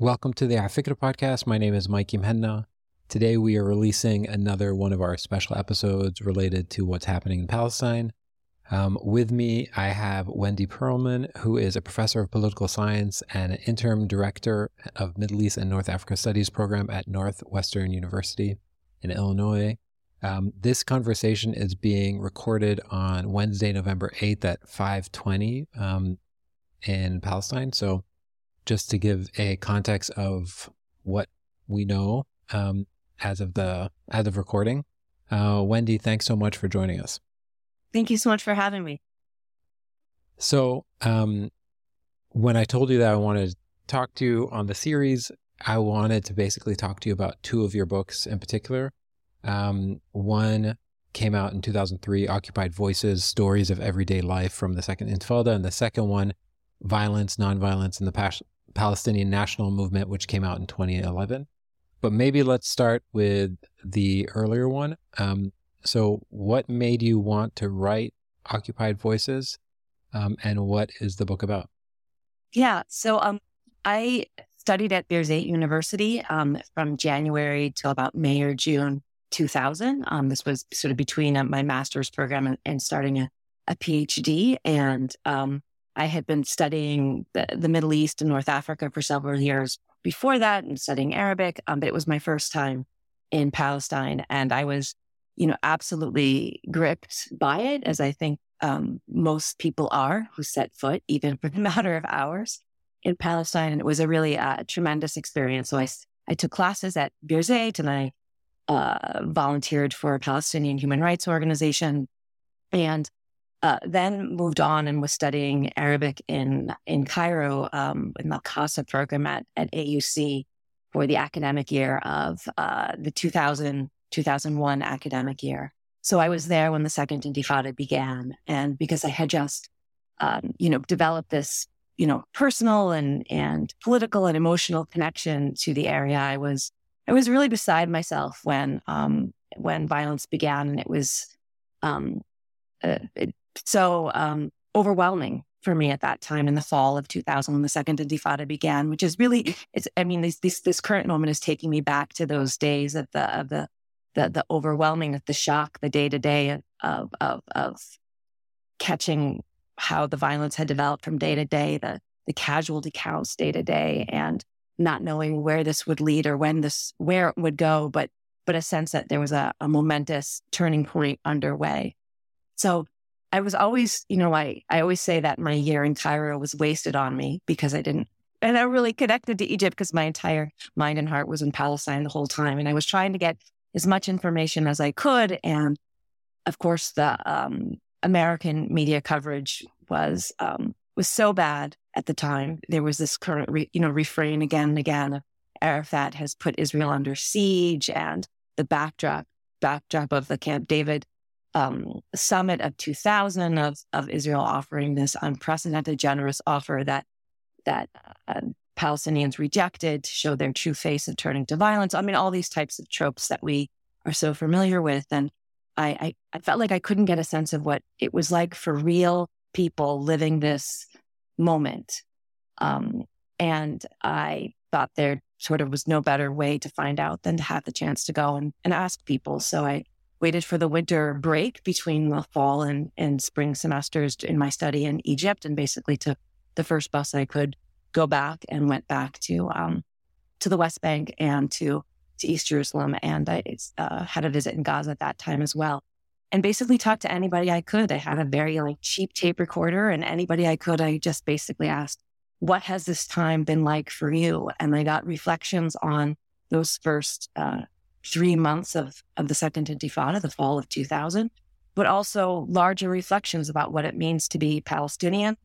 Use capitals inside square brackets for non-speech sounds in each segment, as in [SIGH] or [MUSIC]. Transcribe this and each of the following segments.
Welcome to the Afikra podcast. My name is Mikey Muhanna. Today we are releasing another one of our special episodes related to what's happening in Palestine. Um, with me, I have Wendy Pearlman, who is a professor of political science and an interim director of Middle East and North Africa Studies program at Northwestern University in Illinois. Um, this conversation is being recorded on Wednesday, November 8th at 520 um, in Palestine. So just to give a context of what we know um, as of the as of recording. Uh, Wendy, thanks so much for joining us. Thank you so much for having me. So, um, when I told you that I wanted to talk to you on the series, I wanted to basically talk to you about two of your books in particular. Um, one came out in 2003, Occupied Voices Stories of Everyday Life from the Second Intifada. And the second one, Violence, Nonviolence, and the Pas- Palestinian National Movement, which came out in 2011. But maybe let's start with the earlier one. Um, so, what made you want to write Occupied Voices, um, and what is the book about? Yeah, so um, I studied at Birzeit University um, from January till about May or June 2000. Um, this was sort of between uh, my master's program and, and starting a, a, PhD. And um, I had been studying the, the, Middle East and North Africa for several years before that and studying Arabic. Um, but it was my first time in Palestine. And I was, you know, absolutely gripped by it, as I think um, most people are who set foot, even [LAUGHS] for the matter of hours in Palestine. And it was a really uh, tremendous experience. So I, I took classes at Birzeit and I uh, volunteered for a Palestinian human rights organization. And uh, then moved on and was studying Arabic in in Cairo um, in the CASA program at, at AUC for the academic year of uh, the 2000 2001 academic year. So I was there when the second Intifada began, and because I had just um, you know developed this you know personal and and political and emotional connection to the area, I was I was really beside myself when um, when violence began, and it was um, uh, it, so um, overwhelming for me at that time in the fall of 2000 when the second intifada began which is really it's i mean this this, this current moment is taking me back to those days of the of the the, the overwhelming of the shock the day to day of of of catching how the violence had developed from day to day the the casualty counts day to day and not knowing where this would lead or when this where it would go but but a sense that there was a, a momentous turning point underway. So I was always, you know, I, I always say that my year in Cairo was wasted on me because I didn't, and I really connected to Egypt because my entire mind and heart was in Palestine the whole time. And I was trying to get as much information as I could. And of course, the um, American media coverage was, um, was so bad at the time. There was this current, re, you know, refrain again and again of Arafat has put Israel under siege and the backdrop, backdrop of the Camp David um, summit of 2000 of, of Israel offering this unprecedented generous offer that that uh, Palestinians rejected to show their true face of turning to violence. I mean, all these types of tropes that we are so familiar with. And I, I, I felt like I couldn't get a sense of what it was like for real people living this moment. Um, and I thought there sort of was no better way to find out than to have the chance to go and, and ask people. So I waited for the winter break between the fall and, and spring semesters in my study in Egypt and basically took the first bus I could go back and went back to um, to the West Bank and to to East Jerusalem. And I uh, had a visit in Gaza at that time as well. And basically talked to anybody I could. I had a very like cheap tape recorder and anybody I could, I just basically asked, what has this time been like for you? And I got reflections on those first uh, three months of, of the second intifada, the fall of 2000, but also larger reflections about what it means to be Palestinian,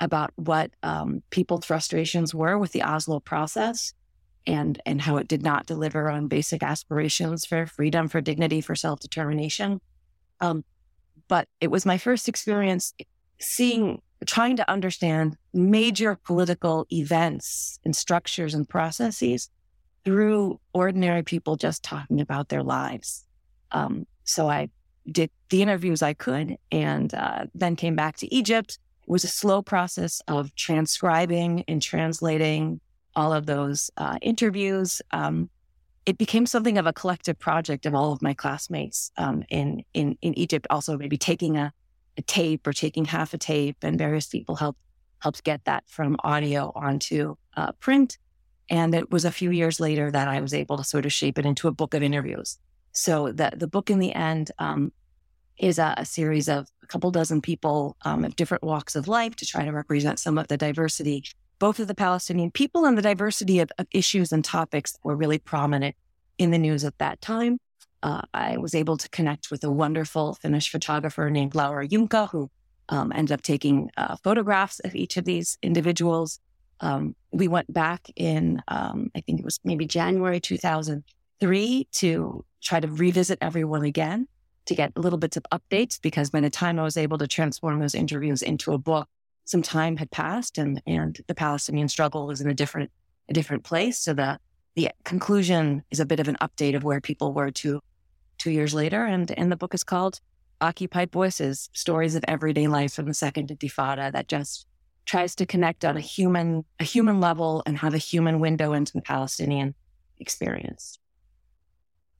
about what um, people's frustrations were with the Oslo process and, and how it did not deliver on basic aspirations for freedom, for dignity, for self determination. Um, but it was my first experience seeing, trying to understand major political events and structures and processes through ordinary people just talking about their lives. Um, so I did the interviews I could and uh, then came back to Egypt. It was a slow process of transcribing and translating all of those uh, interviews, um, it became something of a collective project of all of my classmates um, in, in, in Egypt. Also, maybe taking a, a, tape or taking half a tape, and various people helped helped get that from audio onto uh, print. And it was a few years later that I was able to sort of shape it into a book of interviews. So the the book in the end um, is a, a, series of a couple dozen people um, of different walks of life to try to represent some of the diversity both of the Palestinian people and the diversity of, of issues and topics that were really prominent in the news at that time. Uh, I was able to connect with a wonderful Finnish photographer named Laura Junka, who um, ended up taking uh, photographs of each of these individuals. Um, we went back in, um, I think it was maybe January 2003 to try to revisit everyone again to get little bits of updates because by the time I was able to transform those interviews into a book, some time had passed and, and the Palestinian struggle was in a different, a different place. So the, the conclusion is a bit of an update of where people were two, two years later. And, and the book is called Occupied Voices, Stories of Everyday Life from the Second Intifada that just tries to connect on a human, a human level and have a human window into the Palestinian experience.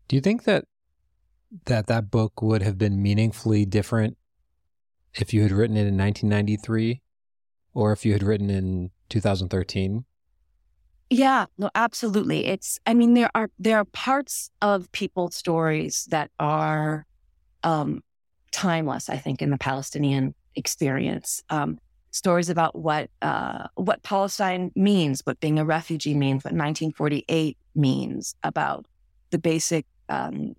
Do you think that that that book would have been meaningfully different if you had written it in 1993 or if you had written in 2013? Yeah, no, absolutely. It's, I mean, there are, there are parts of people's stories that are, um, timeless, I think, in the Palestinian experience. Um, stories about what, uh, what Palestine means, what being a refugee means, what 1948 means, about the basic, um,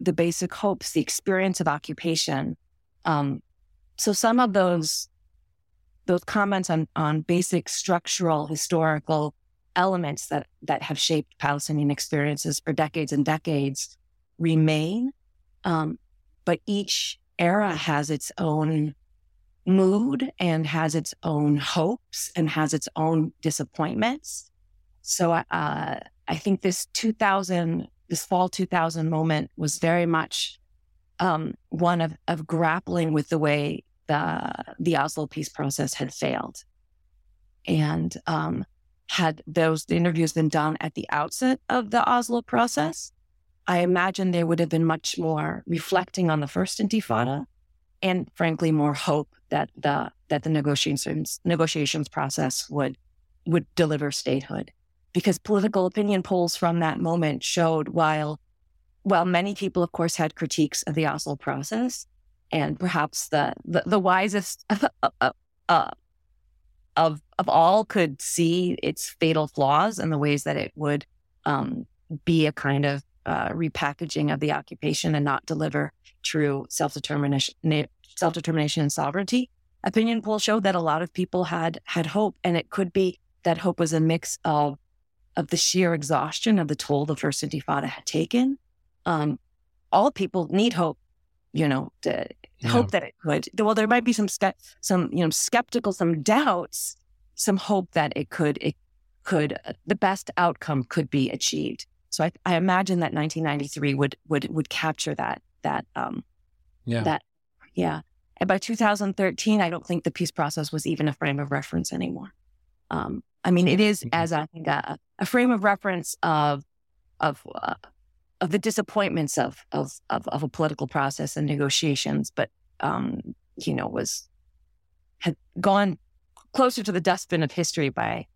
the basic hopes, the experience of occupation. Um, so some of those those comments on, on basic structural historical elements that, that have shaped Palestinian experiences for decades and decades remain. Um, but each era has its own mood and has its own hopes and has its own disappointments. So uh, I think this 2000, this fall 2000 moment was very much um, one of, of grappling with the way the the Oslo peace process had failed, and um, had those interviews been done at the outset of the Oslo process, I imagine there would have been much more reflecting on the first Intifada, and frankly, more hope that the that the negotiations negotiations process would would deliver statehood, because political opinion polls from that moment showed while while many people, of course, had critiques of the Oslo process, and perhaps the the, the wisest [LAUGHS] uh, uh, of of all could see its fatal flaws and the ways that it would um, be a kind of uh, repackaging of the occupation and not deliver true self determination self determination and sovereignty. Opinion polls showed that a lot of people had had hope, and it could be that hope was a mix of of the sheer exhaustion of the toll the first Intifada had taken. Um, all people need hope you know, to yeah. hope that it could. Well, there might be some some you know skeptical, some doubts, some hope that it could it could uh, the best outcome could be achieved. So I, I imagine that 1993 would would would capture that that um yeah that yeah. And by 2013, I don't think the peace process was even a frame of reference anymore. Um, I mean, it is as I think a, a frame of reference of of uh, of the disappointments of, of, of, of a political process and negotiations, but, um, you know, was, had gone closer to the dustbin of history by,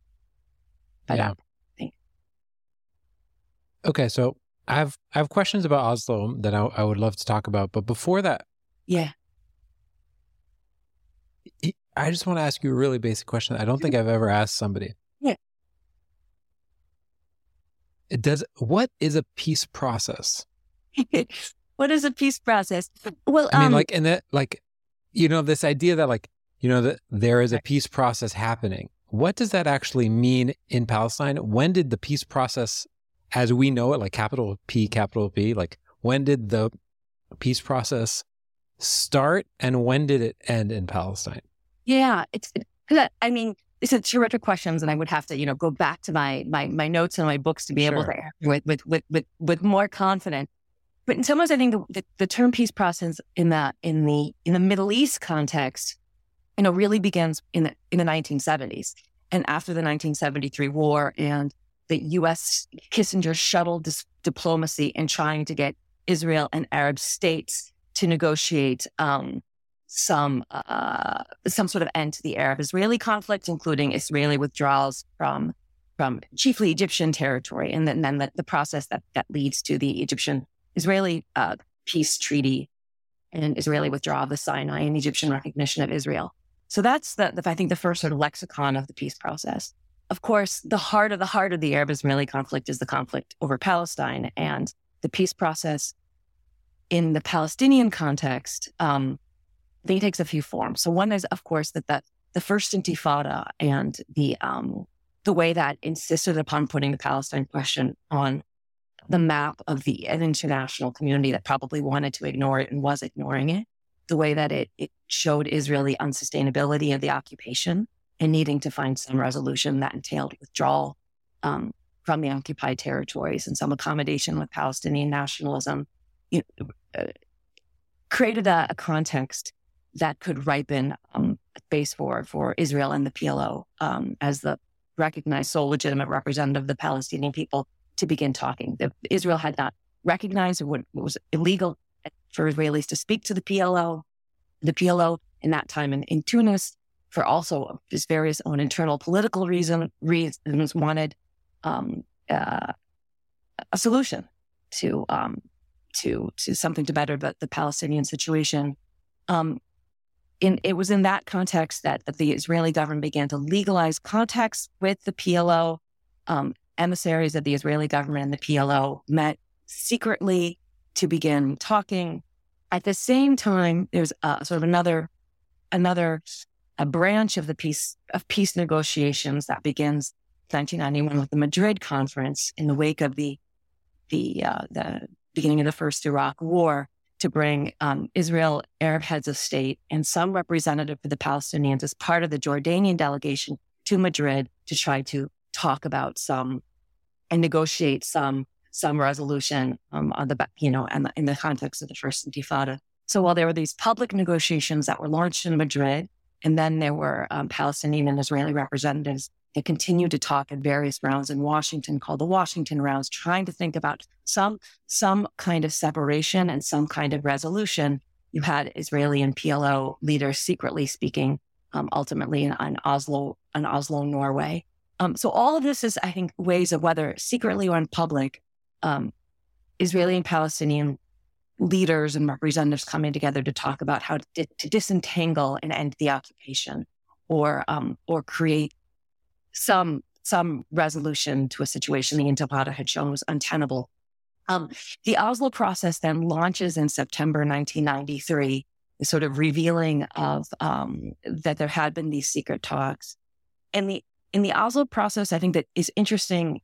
by yeah. that. Okay. So I have, I have questions about Oslo that I, I would love to talk about, but before that, yeah. I just want to ask you a really basic question. I don't think I've ever asked somebody. Yeah. It does what is a peace process? [LAUGHS] what is a peace process? Well, I mean, um, like, and that, like, you know, this idea that, like, you know, that there is a peace process happening. What does that actually mean in Palestine? When did the peace process, as we know it, like capital P, capital P, like, when did the peace process start and when did it end in Palestine? Yeah, it's, I mean, these are terrific questions, and I would have to, you know, go back to my my my notes and my books to be sure. able to with, with with with with more confidence. But in some ways, I think the, the, the term peace process in the in the in the Middle East context, you know, really begins in the in the 1970s. and after the 1973 war and the U.S. Kissinger shuttle dis- diplomacy in trying to get Israel and Arab states to negotiate um, some uh, some sort of end to the Arab-Israeli conflict, including Israeli withdrawals from from chiefly Egyptian territory, and then, then the, the, process that that leads to the Egyptian-Israeli uh, peace treaty and Israeli withdrawal of the Sinai and Egyptian recognition of Israel. So that's the, the I think the first sort of lexicon of the peace process. Of course, the heart of the heart of the Arab-Israeli conflict is the conflict over Palestine, and the peace process in the Palestinian context um, I think it takes a few forms. So one is, of course, that the, the first Intifada and the um, the way that insisted upon putting the Palestine question on the map of the an international community that probably wanted to ignore it and was ignoring it. The way that it, it showed Israeli unsustainability of the occupation and needing to find some resolution that entailed withdrawal um, from the occupied territories and some accommodation with Palestinian nationalism, you know, created a, a context that could ripen um, space for for Israel and the PLO um, as the recognized sole legitimate representative of the Palestinian people to begin talking. The, Israel had not recognized it, it was illegal for Israelis to speak to the PLO. The PLO in that time in, in Tunis, for also his various own internal political reason, reasons, wanted um, uh, a solution to um, to to something to better the, the Palestinian situation. Um, in, it was in that context that, the Israeli government began to legalize contacts with the PLO. Um, emissaries of the Israeli government and the PLO met secretly to begin talking. At the same time, there's uh, sort of another another a branch of the peace of peace negotiations that begins 1991 with the Madrid conference in the wake of the the uh, the beginning of the first Iraq War to bring um, Israel, Arab heads of state, and some representative for the Palestinians as part of the Jordanian delegation to Madrid to try to talk about some and negotiate some some resolution um, on the you know and in the context of the first Intifada. So while there were these public negotiations that were launched in Madrid, and then there were um, Palestinian and Israeli representatives they continued to talk at various rounds in Washington called the Washington rounds, trying to think about some, some kind of separation and some kind of resolution. You had Israeli and PLO leaders secretly speaking, um, ultimately in, in, Oslo, in Oslo, Norway. Um, so all of this is, I think, ways of whether secretly or in public, um, Israeli and Palestinian leaders and representatives coming together to talk about how to, to disentangle and end the occupation, or um, or create some some resolution to a situation the Intifada had shown was untenable. Um, the Oslo process then launches in September 1993, sort of revealing of um, that there had been these secret talks. And the in the Oslo process, I think that is interesting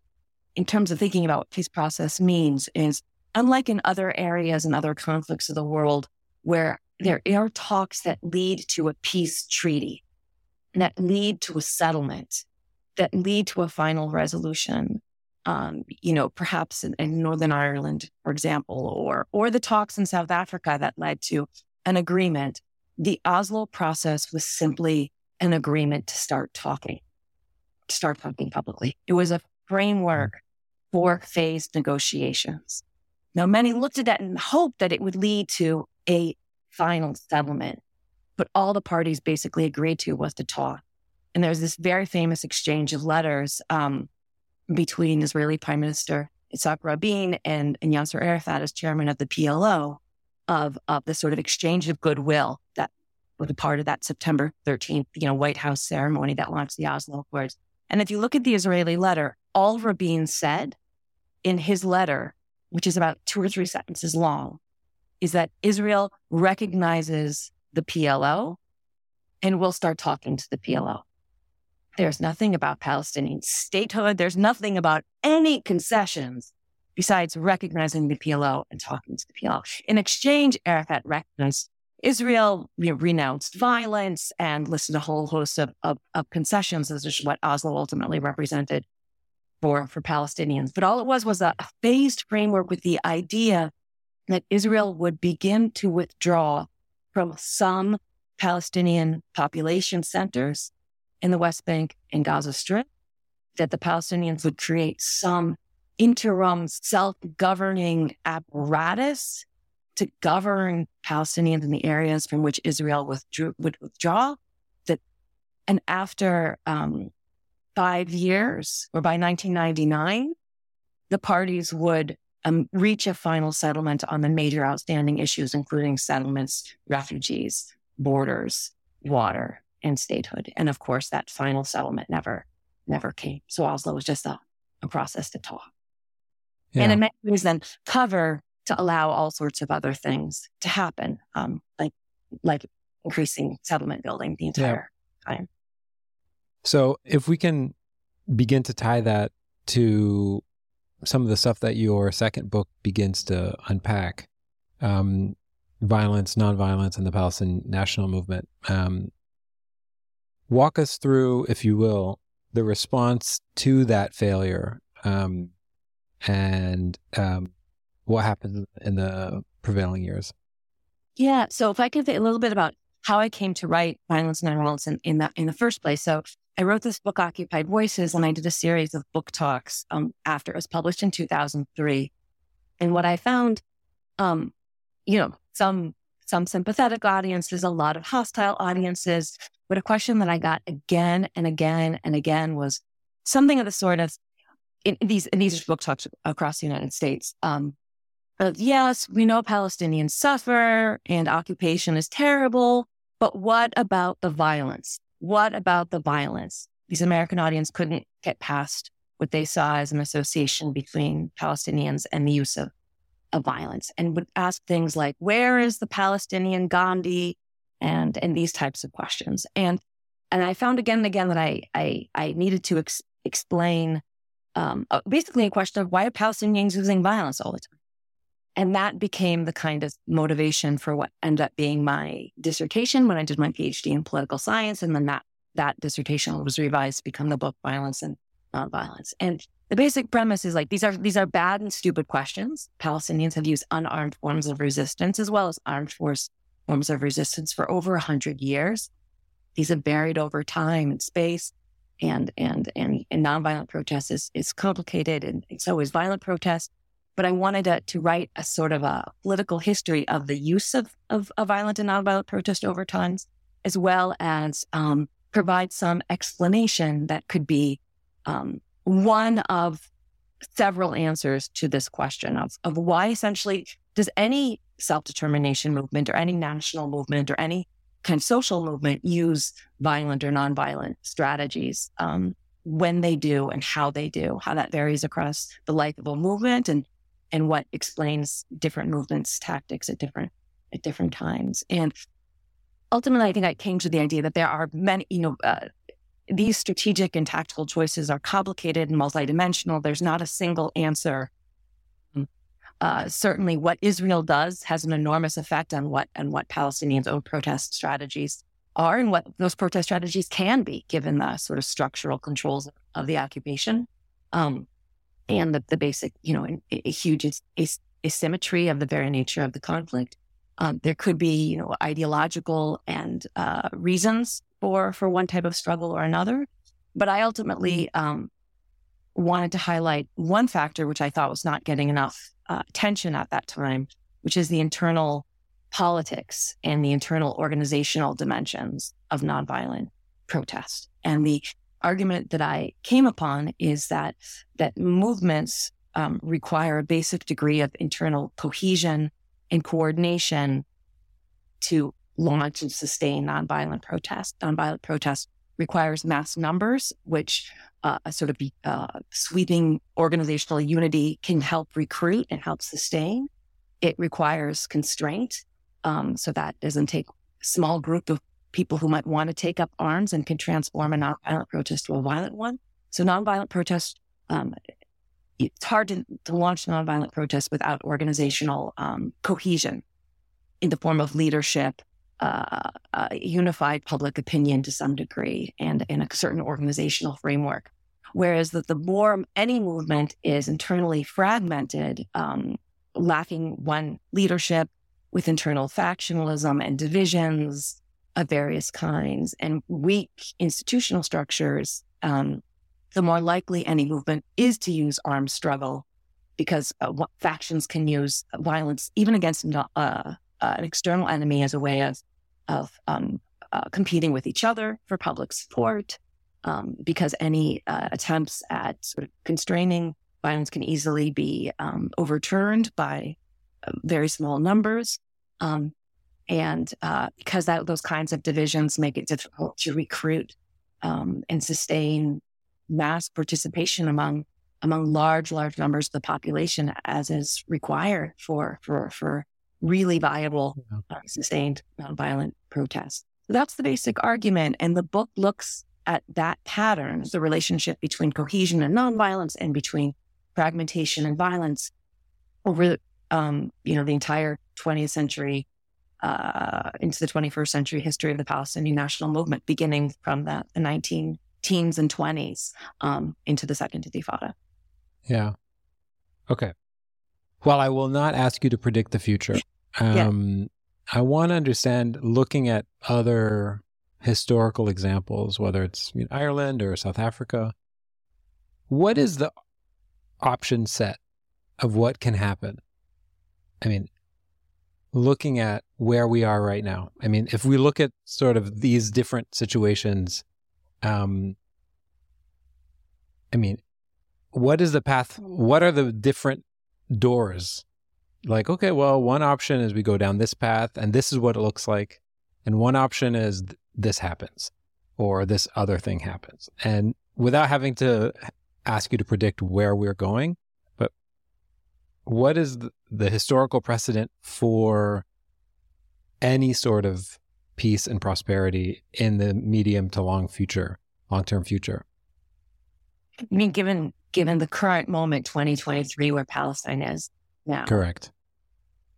in terms of thinking about what peace process means is unlike in other areas and other conflicts of the world where there are talks that lead to a peace treaty, that lead to a settlement, that lead to a final resolution. Um, you know, perhaps in, in, Northern Ireland, for example, or or the talks in South Africa that led to an agreement. The Oslo process was simply an agreement to start talking, to start talking publicly. It was a framework for phased negotiations. Now, many looked at that and hoped that it would lead to a final settlement, but all the parties basically agreed to was to talk. And there's this very famous exchange of letters um, between Israeli Prime Minister Yitzhak Rabin and, and Yasser Arafat as chairman of the PLO of, of the sort of exchange of goodwill that was a part of that September 13th, you know, White House ceremony that launched the Oslo Accords. And if you look at the Israeli letter, all Rabin said in his letter, which is about two or three sentences long, is that Israel recognizes the PLO and will start talking to the PLO. There's nothing about Palestinian statehood. There's nothing about any concessions besides recognizing the PLO and talking to the PLO. In exchange, Arafat recognized Israel you know, renounced violence and listed a whole host of, of, of concessions, as is what Oslo ultimately represented for, for Palestinians. But all it was was a phased framework with the idea that Israel would begin to withdraw from some Palestinian population centers in the West Bank and Gaza Strip, that the Palestinians would create some interim self governing apparatus to govern Palestinians in the areas from which Israel withdrew, would withdraw. That, and after um, five years, or by 1999, the parties would um, reach a final settlement on the major outstanding issues, including settlements, refugees, borders, water, and statehood. And of course, that final settlement never, never came. So Oslo was just a, a process to talk. Yeah. And in many ways, then cover to allow all sorts of other things to happen, um, like like increasing settlement building the entire yeah. time. So, if we can begin to tie that to some of the stuff that your second book begins to unpack um, violence, nonviolence, and the Palestinian national movement. Um, walk us through, if you will, the response to that failure um, and um, what happened in the prevailing years. Yeah. So, if I could say a little bit about how I came to write violence and nonviolence in, in, the, in the first place. So, I wrote this book, Occupied Voices, and I did a series of book talks um, after it was published in 2003. And what I found, um, you know, some some sympathetic audiences, a lot of hostile audiences. But a question that I got again and again and again was something of the sort of in, these in these book talks across the United States. Um, of, yes, we know Palestinians suffer and occupation is terrible, but what about the violence? What about the violence? These American audience couldn't get past what they saw as an association between Palestinians and the use of, of violence and would ask things like, where is the Palestinian Gandhi? And, and these types of questions. And, and I found again and again that I, I, I needed to ex- explain um, uh, basically a question of why are Palestinians using violence all the time? And that became the kind of motivation for what ended up being my dissertation when I did my PhD in political science. And then that, that dissertation was revised to become the book Violence and Nonviolence. And the basic premise is like these are these are bad and stupid questions. Palestinians have used unarmed forms of resistance as well as armed force forms of resistance for over a hundred years. These have varied over time and space, and and and, and nonviolent protest is, is complicated, and so is violent protest but I wanted to, to write a sort of a political history of the use of, of, of violent and nonviolent protest over time, as well as um, provide some explanation that could be um, one of several answers to this question of, of why essentially does any self-determination movement or any national movement or any kind of social movement use violent or nonviolent strategies um, when they do and how they do, how that varies across the life of a movement and and what explains different movements, tactics at different at different times. And ultimately, I think I came to the idea that there are many, you know, uh, these strategic and tactical choices are complicated and multidimensional. There's not a single answer. Uh, certainly, what Israel does has an enormous effect on what and what Palestinians' own protest strategies are, and what those protest strategies can be, given the sort of structural controls of the occupation. Um, and the, the basic, you know, a, a huge as, asymmetry of the very nature of the conflict. Um, there could be, you know, ideological and uh, reasons for for one type of struggle or another. But I ultimately um, wanted to highlight one factor which I thought was not getting enough uh, attention at that time, which is the internal politics and the internal organizational dimensions of nonviolent protest and the argument that I came upon is that that movements um, require a basic degree of internal cohesion and coordination to launch and sustain nonviolent protest. Nonviolent protest requires mass numbers, which uh, a sort of uh, sweeping organizational unity can help recruit and help sustain. It requires constraint, um, so that doesn't take small group of people who might want to take up arms and can transform a nonviolent protest to a violent one. So nonviolent protest, um, it's hard to, to launch nonviolent protest without organizational um, cohesion in the form of leadership, uh, unified public opinion to some degree, and in a certain organizational framework. Whereas that the more any movement is internally fragmented, um, lacking one leadership with internal factionalism and divisions, of various kinds and weak institutional structures, um, the more likely any movement is to use armed struggle because uh, factions can use violence even against uh, uh, an external enemy as a way of, of um, uh, competing with each other for public support. Um, because any uh, attempts at sort of constraining violence can easily be um, overturned by uh, very small numbers. Um, and uh, because that, those kinds of divisions make it difficult to recruit um, and sustain mass participation among among large, large numbers of the population, as is required for for for really viable, uh, sustained nonviolent protests. So that's the basic argument, and the book looks at that pattern, the relationship between cohesion and nonviolence, and between fragmentation and violence over um, you know the entire 20th century uh, into the 21st century history of the Palestinian national movement, beginning from the, the 19 teens and 20s um, into the second intifada. Yeah. Okay. Well, I will not ask you to predict the future. Um, yeah. I want to understand, looking at other historical examples, whether it's you know, Ireland or South Africa, what is the option set of what can happen? I mean, looking at where we are right now, I mean, if we look at sort of these different situations, um, I mean, what is the path? What are the different doors? Like, okay, well, one option is we go down this path and this is what it looks like. And one option is th- this happens or this other thing happens. And without having to ask you to predict where we're going, but what is the, the historical precedent for any sort of peace and prosperity in the medium to long future, long term future? I mean, given given the current moment, 2023, where Palestine is now. Correct.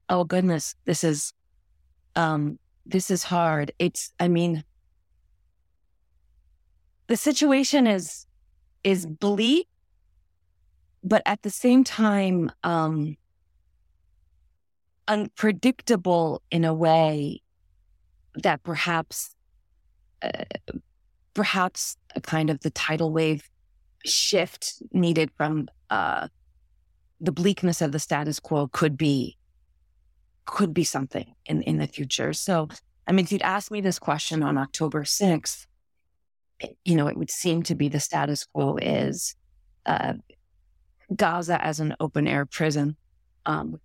Oh goodness, this is um this is hard. It's I mean the situation is is bleak, but at the same time, um unpredictable in a way that perhaps uh, perhaps a kind of the tidal wave shift needed from uh, the bleakness of the status quo could be could be something in in the future. So, I mean, if you'd asked me this question on October sixth, you know, it would seem to be the status quo is uh, Gaza as an open air prison, um,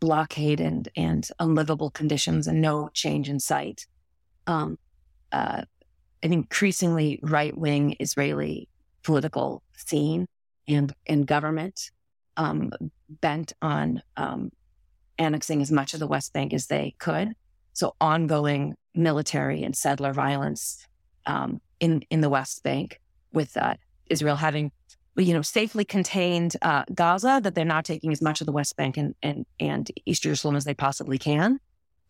blockade and and unlivable conditions and no change in sight. Um, uh, an increasingly right wing Israeli political scene and and government um, bent on um, annexing as much of the West Bank as they could. So ongoing military and settler violence um, in in the West Bank, with uh, Israel having you know safely contained uh, Gaza, that they're now taking as much of the West Bank and and, and East Jerusalem as they possibly can.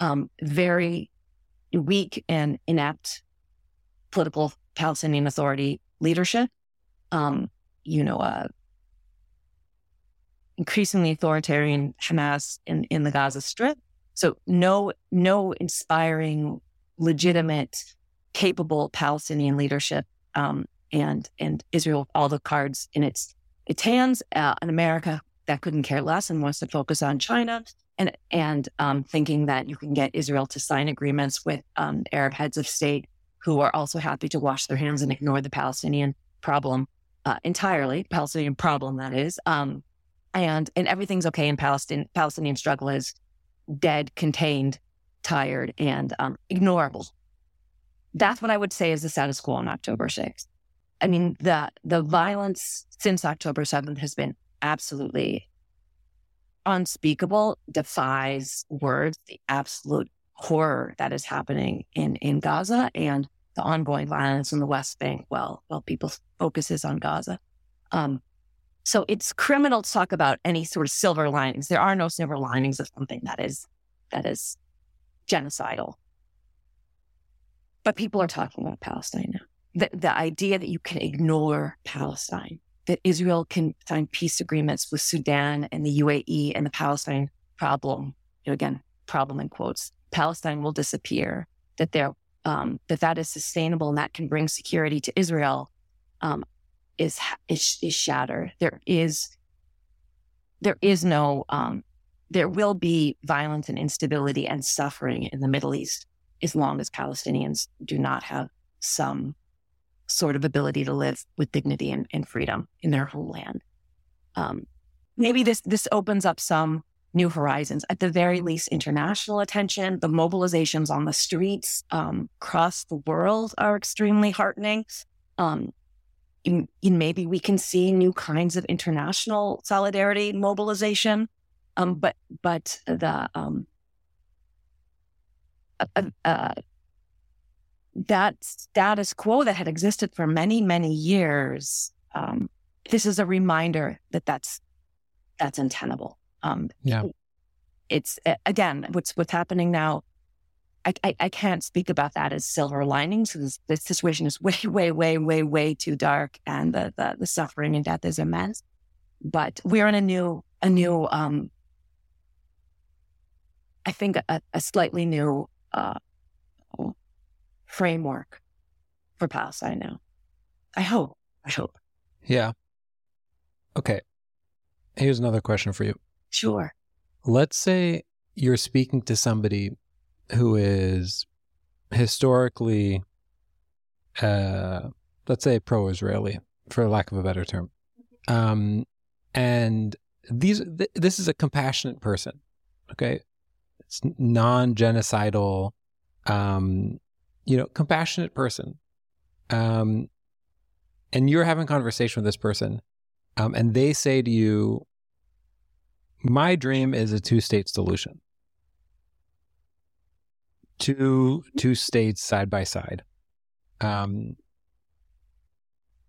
Um, very weak and inept political Palestinian Authority leadership um, you know, uh, increasingly authoritarian Hamas in, in the Gaza Strip. So no, no inspiring, legitimate, capable Palestinian leadership, um, and and Israel all the cards in its its hands. Uh, and America that couldn't care less and wants to focus on China and and um, thinking that you can get Israel to sign agreements with um, Arab heads of state who are also happy to wash their hands and ignore the Palestinian problem uh, entirely, Palestinian problem that is. Um, and and everything's okay in Palestine. Palestinian struggle is dead, contained, tired, and um, ignorable. That's what I would say is the status quo on October 6th. I mean, the the violence since October 7th has been absolutely unspeakable, defies words, the absolute horror that is happening in, in Gaza. And the ongoing violence in the West Bank while while people focuses on Gaza. Um, so it's criminal to talk about any sort of silver linings. There are no silver linings of something that is that is genocidal. But people are talking about Palestine now. The, the idea that you can ignore Palestine, that Israel can sign peace agreements with Sudan and the UAE and the Palestine problem, you know, again, problem in quotes, Palestine will disappear, that there um, that that is sustainable and that can bring security to Israel um, is, is is shattered. There is there is no um, there will be violence and instability and suffering in the Middle East as long as Palestinians do not have some sort of ability to live with dignity and, and freedom in their homeland. Um, maybe this this opens up some new horizons. At the very least, international attention, the mobilizations on the streets um, across the world are extremely heartening. Um, in, in maybe we can see new kinds of international solidarity mobilization. Um, but but the um, uh, uh, that status quo that had existed for many many years. Um, this is a reminder that that's that's untenable. Um, yeah, it's again what's what's happening now. I, I, I can't speak about that as silver linings because the situation is [LAUGHS] way way way way way too dark and the the, the suffering and death is immense. But we're in a new a new um, I think a, a slightly new uh, framework for Palestine now. I hope. I hope. Yeah. Okay. Here's another question for you. Sure. Let's say you're speaking to somebody who is historically, uh, let's say, pro Israeli, for lack of a better term. Um, and these, th- this is a compassionate person. Okay. It's non genocidal, um, you know, compassionate person. Um, and you're having conversation with this person, um, and they say to you, "My dream is a two-state solution, two two states side by side." Um,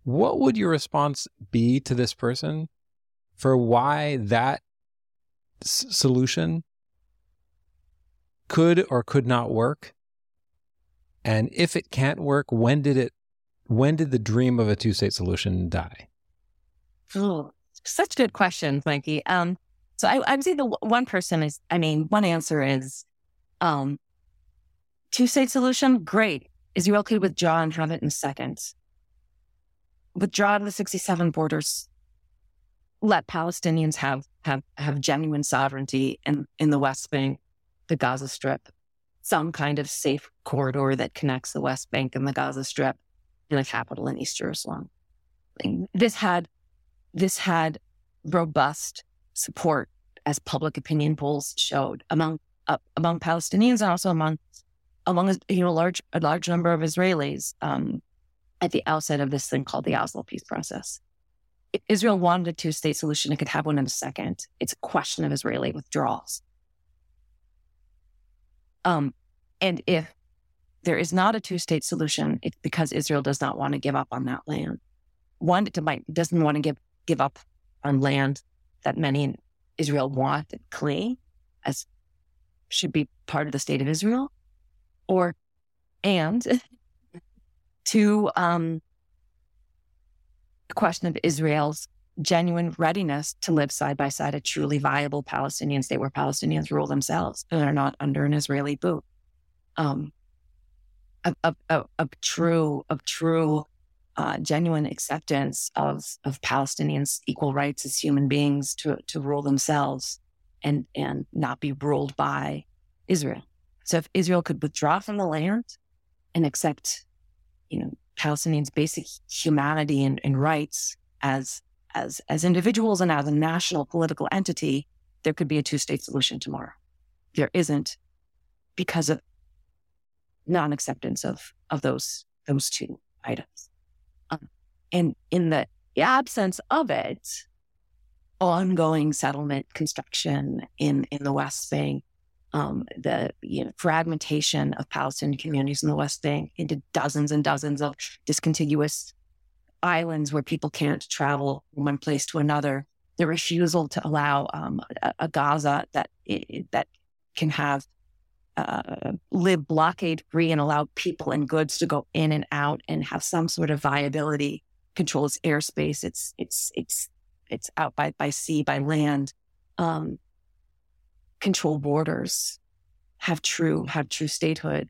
what would your response be to this person for why that s- solution could or could not work and if it can't work, when did it when did the dream of a two-state solution die? Oh, such good questions, Mikey. Um, so I, would say the one person is, I mean, one answer is, um, two-state solution, great. Israel could withdraw and have it in seconds. Withdraw to the 67 borders. Let Palestinians have have have genuine sovereignty in, in the West Bank, the Gaza Strip, some kind of safe corridor that connects the West Bank and the Gaza Strip and the capital in East Jerusalem. This had this had robust support, as public opinion polls showed, among uh, among Palestinians and also among among you know a large a large number of Israelis um, at the outset of this thing called the Oslo peace process. Israel wanted a two state solution, it could have one in a second. It's a question of Israeli withdrawals. Um, and if there is not a two state solution, it's because Israel does not want to give up on that land. One, it might, doesn't want to give, give up on land that many in Israel want and claim as should be part of the state of Israel. Or, and [LAUGHS] to um, the question of Israel's genuine readiness to live side by side a truly viable Palestinian state where Palestinians rule themselves and are not under an Israeli boot. Um, of, of, of true, of true, uh, genuine acceptance of of Palestinians' equal rights as human beings to to rule themselves and and not be ruled by Israel. So if Israel could withdraw from the land and accept, you know, Palestinians' basic humanity and, and rights as as as individuals and as a national political entity, there could be a two-state solution tomorrow. There isn't because of non-acceptance of of those those two items. And in the absence of it, ongoing settlement construction in in the West Bank, um, the you know, fragmentation of Palestinian communities in the West Bank into dozens and dozens of discontiguous islands where people can't travel from one place to another. The refusal to allow um, a, a, Gaza that that can have uh, live blockade free and allow people and goods to go in and out and have some sort of viability. Control its airspace. It's it's it's it's out by by sea by land. Um, control borders. Have true have true statehood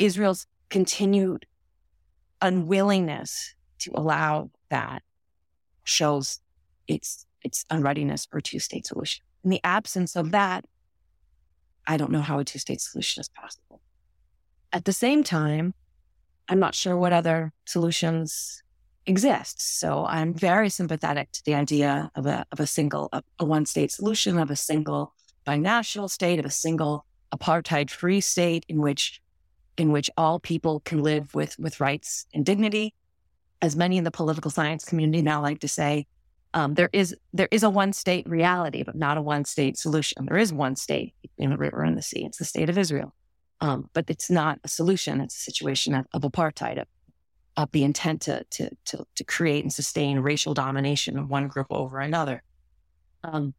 Israel's continued unwillingness to allow that shows its its unreadiness for a two state solution. In the absence of that, I don't know how a two state solution is possible. At the same time, I'm not sure what other solutions exist. So I'm very sympathetic to the idea of a, of a single, a, a one state solution, of a single binational state, of a single apartheid free state in which, in which all people can live with, with rights and dignity. As many in the political science community now like to say, um, there is there is a one state reality, but not a one state solution. There is one state in the river and the sea. It's the state of Israel, um, but it's not a solution. It's a situation of, of apartheid, of, of, the intent to, to to to create and sustain racial domination of one group over another. Um,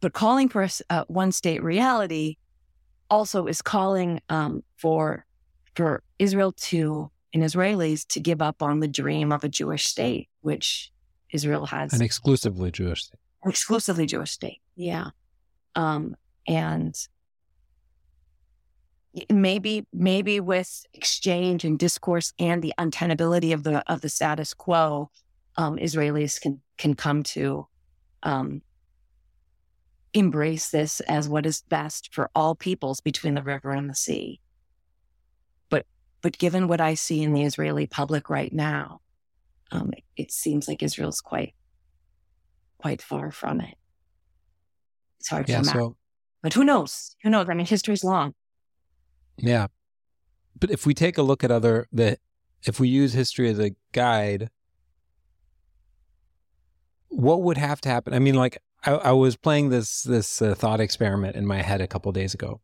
but calling for a, a, one state reality also is calling um, for for Israel to and Israelis to give up on the dream of a Jewish state, which Israel has an exclusively Jewish state. Exclusively Jewish state, yeah. Um, and maybe maybe with exchange and discourse and the untenability of the of the status quo, um, Israelis can can come to um, embrace this as what is best for all peoples between the river and the sea. But but given what I see in the Israeli public right now, um, it, it seems like Israel's quite, quite far from it. It's hard yeah, to imagine. So, but who knows? Who knows? I mean, history's long. Yeah. But if we take a look at other, the, if we use history as a guide, what would have to happen? I mean, like I, I was playing this this uh, thought experiment in my head a couple days ago,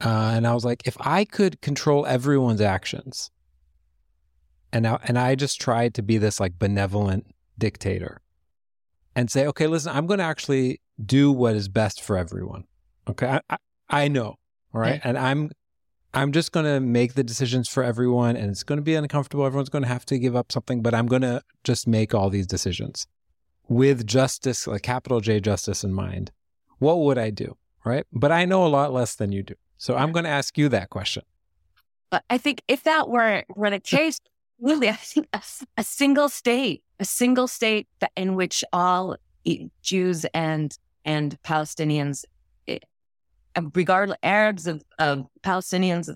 uh, and I was like, if I could control everyone's actions, and I, and I just tried to be this like benevolent dictator, and say, okay, listen, I'm going to actually do what is best for everyone. Okay, I, I, I know, all right, and I'm I'm just going to make the decisions for everyone, and it's going to be uncomfortable. Everyone's going to have to give up something, but I'm going to just make all these decisions with justice, like capital J justice in mind. What would I do? Right, but I know a lot less than you do. So I'm going to ask you that question. I think if that were, were the case, really, I think a, a single state, a single state that, in which all Jews and and Palestinians, regardless Arabs of, of Palestinians,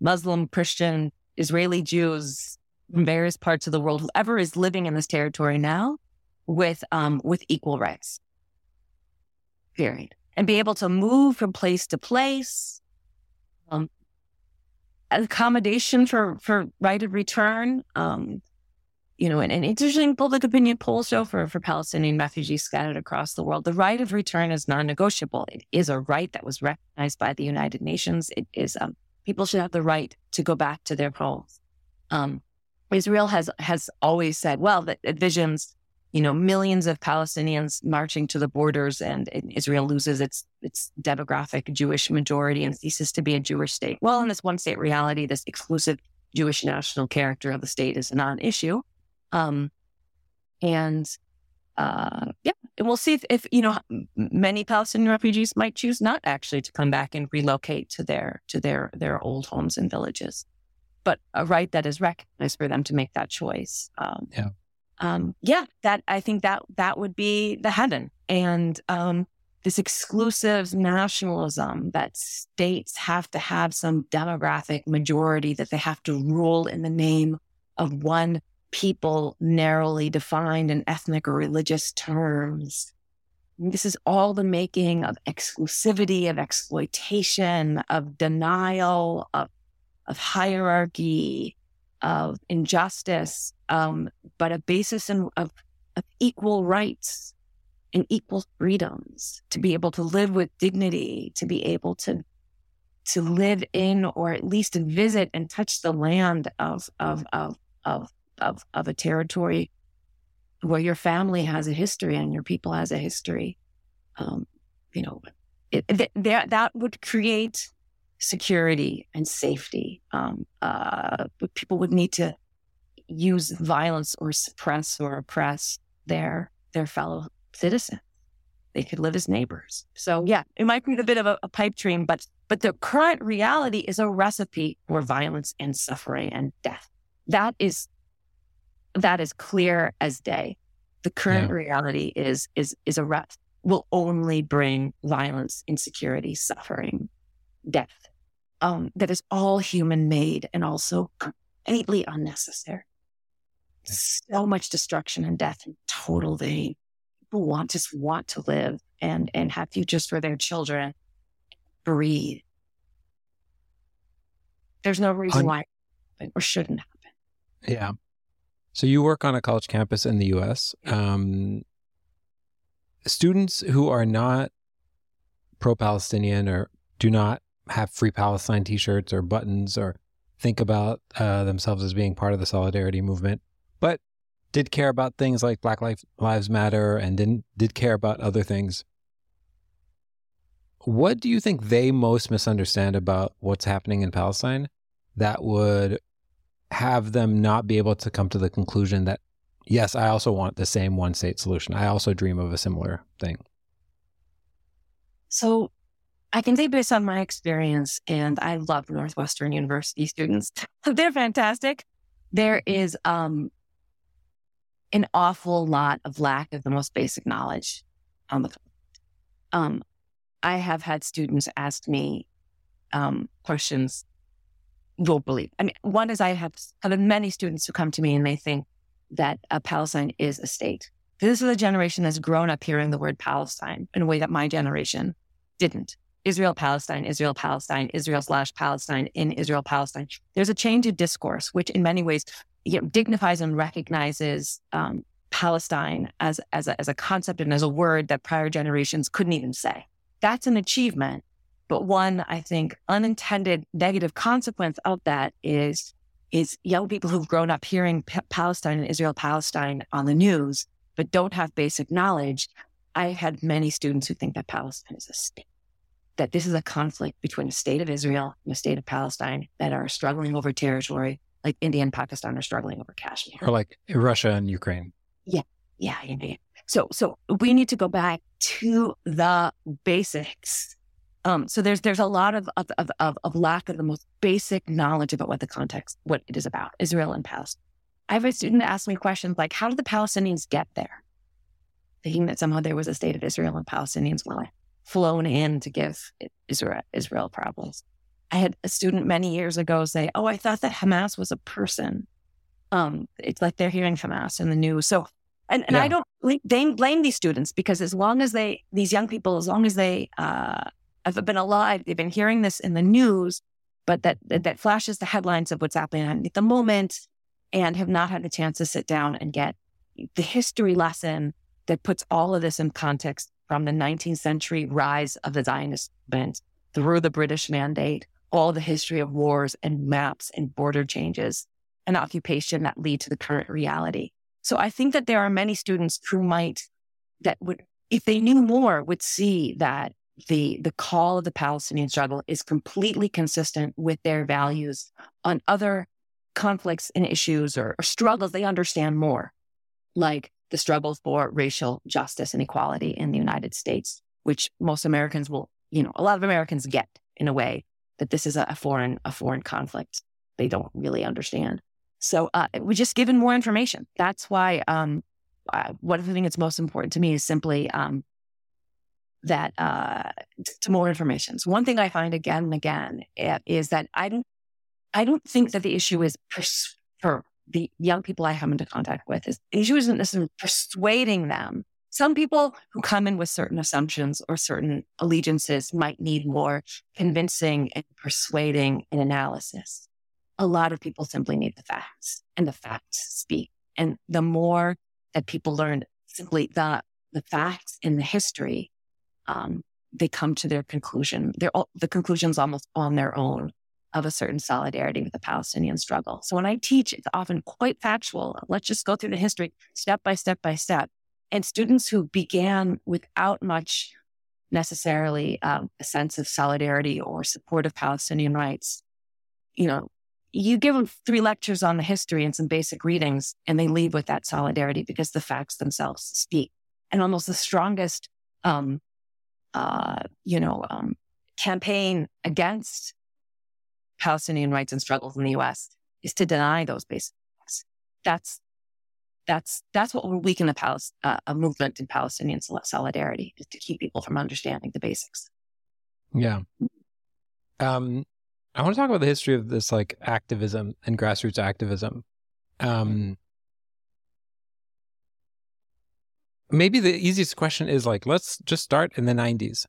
Muslim, Christian, Israeli Jews from various parts of the world, whoever is living in this territory now, with um, with equal rights. Period, and be able to move from place to place, um, accommodation for for right of return. Um, you know, and, and interesting public opinion poll show for, for Palestinian refugees scattered across the world, the right of return is non-negotiable. It is a right that was recognized by the United Nations. It is um, people should have the right to go back to their homes. Um, Israel has has always said, well, that visions you know, millions of Palestinians marching to the borders and, and, Israel loses its its demographic Jewish majority and ceases to be a Jewish state. Well, in this one state reality, this exclusive Jewish national character of the state is a non-issue. Um, and uh, yeah, and we'll see if, if, you know many Palestinian refugees might choose not actually to come back and relocate to their to their their old homes and villages, but a right that is recognized for them to make that choice. Um, yeah um, yeah, that I think that that would be the heaven. And um, this exclusive nationalism that states have to have some demographic majority that they have to rule in the name of one people narrowly defined in ethnic or religious terms. This is all the making of exclusivity, of exploitation, of denial, of, of hierarchy, of injustice, um, but a basis in, of, of equal rights and equal freedoms to be able to live with dignity, to be able to to live in or at least visit and touch the land of of of of of, of a territory where your family has a history and your people has a history. Um, you know, it, it, that that would create security and safety. Um, uh, people would need to use violence or suppress or oppress their their fellow citizens. They could live as neighbors. So yeah, it might be a bit of a, a pipe dream, but But the current reality is a recipe for violence and suffering and death. That is that is clear as day. The current yeah. reality is is is a rep will only bring violence, insecurity, suffering, death. Um, that is all human made and also completely unnecessary. So much destruction and death in total vain. People want just want to live and and have futures for their children. Breathe. There's no reason Un- why it or shouldn't happen. Yeah. So you work on a college campus in the U.S. Um, students who are not pro-Palestinian or do not have free Palestine T-shirts or buttons or think about uh, themselves as being part of the solidarity movement, but did care about things like Black Lives Matter and didn't did care about other things. What do you think they most misunderstand about what's happening in Palestine that would have them not be able to come to the conclusion that yes, I also want the same one state solution. I also dream of a similar thing. So I can say based on my experience, and I love Northwestern University students. [LAUGHS] They're fantastic. There is um, an awful lot of lack of the most basic knowledge on the um, I have had students ask me um, questions you'll believe. I mean, one is I have, have many students who come to me and they think that Palestine is a state. This is a generation that's grown up hearing the word Palestine in a way that my generation didn't. Israel, Palestine, Israel, Palestine, Israel slash Palestine, in Israel, Palestine. There's a change of discourse, which in many ways you know, dignifies and recognizes um, Palestine as, as, a, as a concept and as a word that prior generations couldn't even say. That's an achievement. But one, I think, unintended negative consequence of that is is young people who've grown up hearing P- Palestine and Israel Palestine on the news, but don't have basic knowledge. I've had many students who think that Palestine is a state, that this is a conflict between a state of Israel and a state of Palestine that are struggling over territory, like India and Pakistan are struggling over Kashmir, or like Russia and Ukraine. Yeah, yeah, yeah. So, so we need to go back to the basics um, so there's there's a lot of of, of of lack of the most basic knowledge about what the context, what it is about, Israel and Palestine. I have a student ask me questions like, "How did the Palestinians get there?" Thinking that somehow there was a state of Israel and Palestinians were like flown in to give Israel Israel problems. I had a student many years ago say, "Oh, I thought that Hamas was a person." Um, it's like they're hearing Hamas in the news. So, and, and yeah. I don't blame, blame these students because as long as they, these young people, as long as they uh, have been alive. They've been hearing this in the news, but that, that flashes the headlines of what's happening at the moment and have not had the chance to sit down and get the history lesson that puts all of this in context from the 19th century rise of the Zionist movement through the British mandate, all the history of wars and maps and border changes and occupation that lead to the current reality. So I think that there are many students who might, that would, if they knew more, would see that the the call of the Palestinian struggle is completely consistent with their values on other conflicts and issues or, or struggles they understand more, like the struggle for racial justice and equality in the United States, which most Americans will, you know, a lot of Americans get in a way that this is a, foreign a foreign conflict they don't really understand. So uh, we just given more information. That's why um, uh, one of the things that's most important to me is simply um, that uh, to more information. So one thing I find again and again eh, is that I don't, I don't think that the issue is pers- for the young people I come into contact with is the issue isn't necessarily persuading them. Some people who come in with certain assumptions or certain allegiances might need more convincing and persuading and analysis. A lot of people simply need the facts and the facts speak. And the more that people learn simply the, the facts and the history, um, they come to their conclusion. They're all, the conclusion's almost on their own of a certain solidarity with the Palestinian struggle. So when I teach, it's often quite factual. Let's just go through the history step by step by step. And students who began without much necessarily um, a sense of solidarity or support of Palestinian rights, you know, you give them three lectures on the history and some basic readings, and they leave with that solidarity because the facts themselves speak. And almost the strongest um, uh, you know, um, campaign against Palestinian rights and struggles in the US is to deny those basics. That's that's that's what will weaken a, Palis- uh, a movement in Palestinian solidarity is to keep people from understanding the basics. Yeah. Um, I want to talk about the history of this like activism and grassroots activism. Um, maybe the easiest question is like, let's just start in the 90s.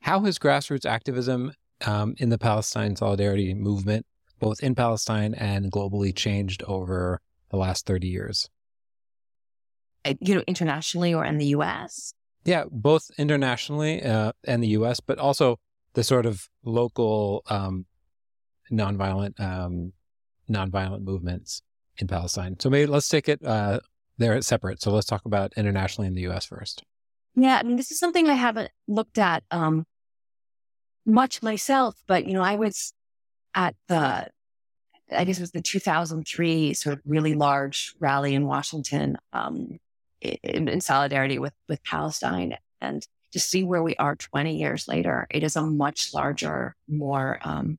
How has grassroots activism um, in the Palestine solidarity movement, both in Palestine and globally, changed over the last 30 years? You know, internationally or in the US? Yeah, both internationally uh, and the US, but also the sort of local um, nonviolent um, nonviolent movements in Palestine. So maybe let's take it uh, they're separate. So let's talk about internationally in the US first. Yeah, I mean, this is something I haven't looked at um, much myself, but, you know, I was at the, I guess it was the 2003 sort of really large rally in Washington um, in, in solidarity with, with Palestine. And to see where we are 20 years later, it is a much larger, more um,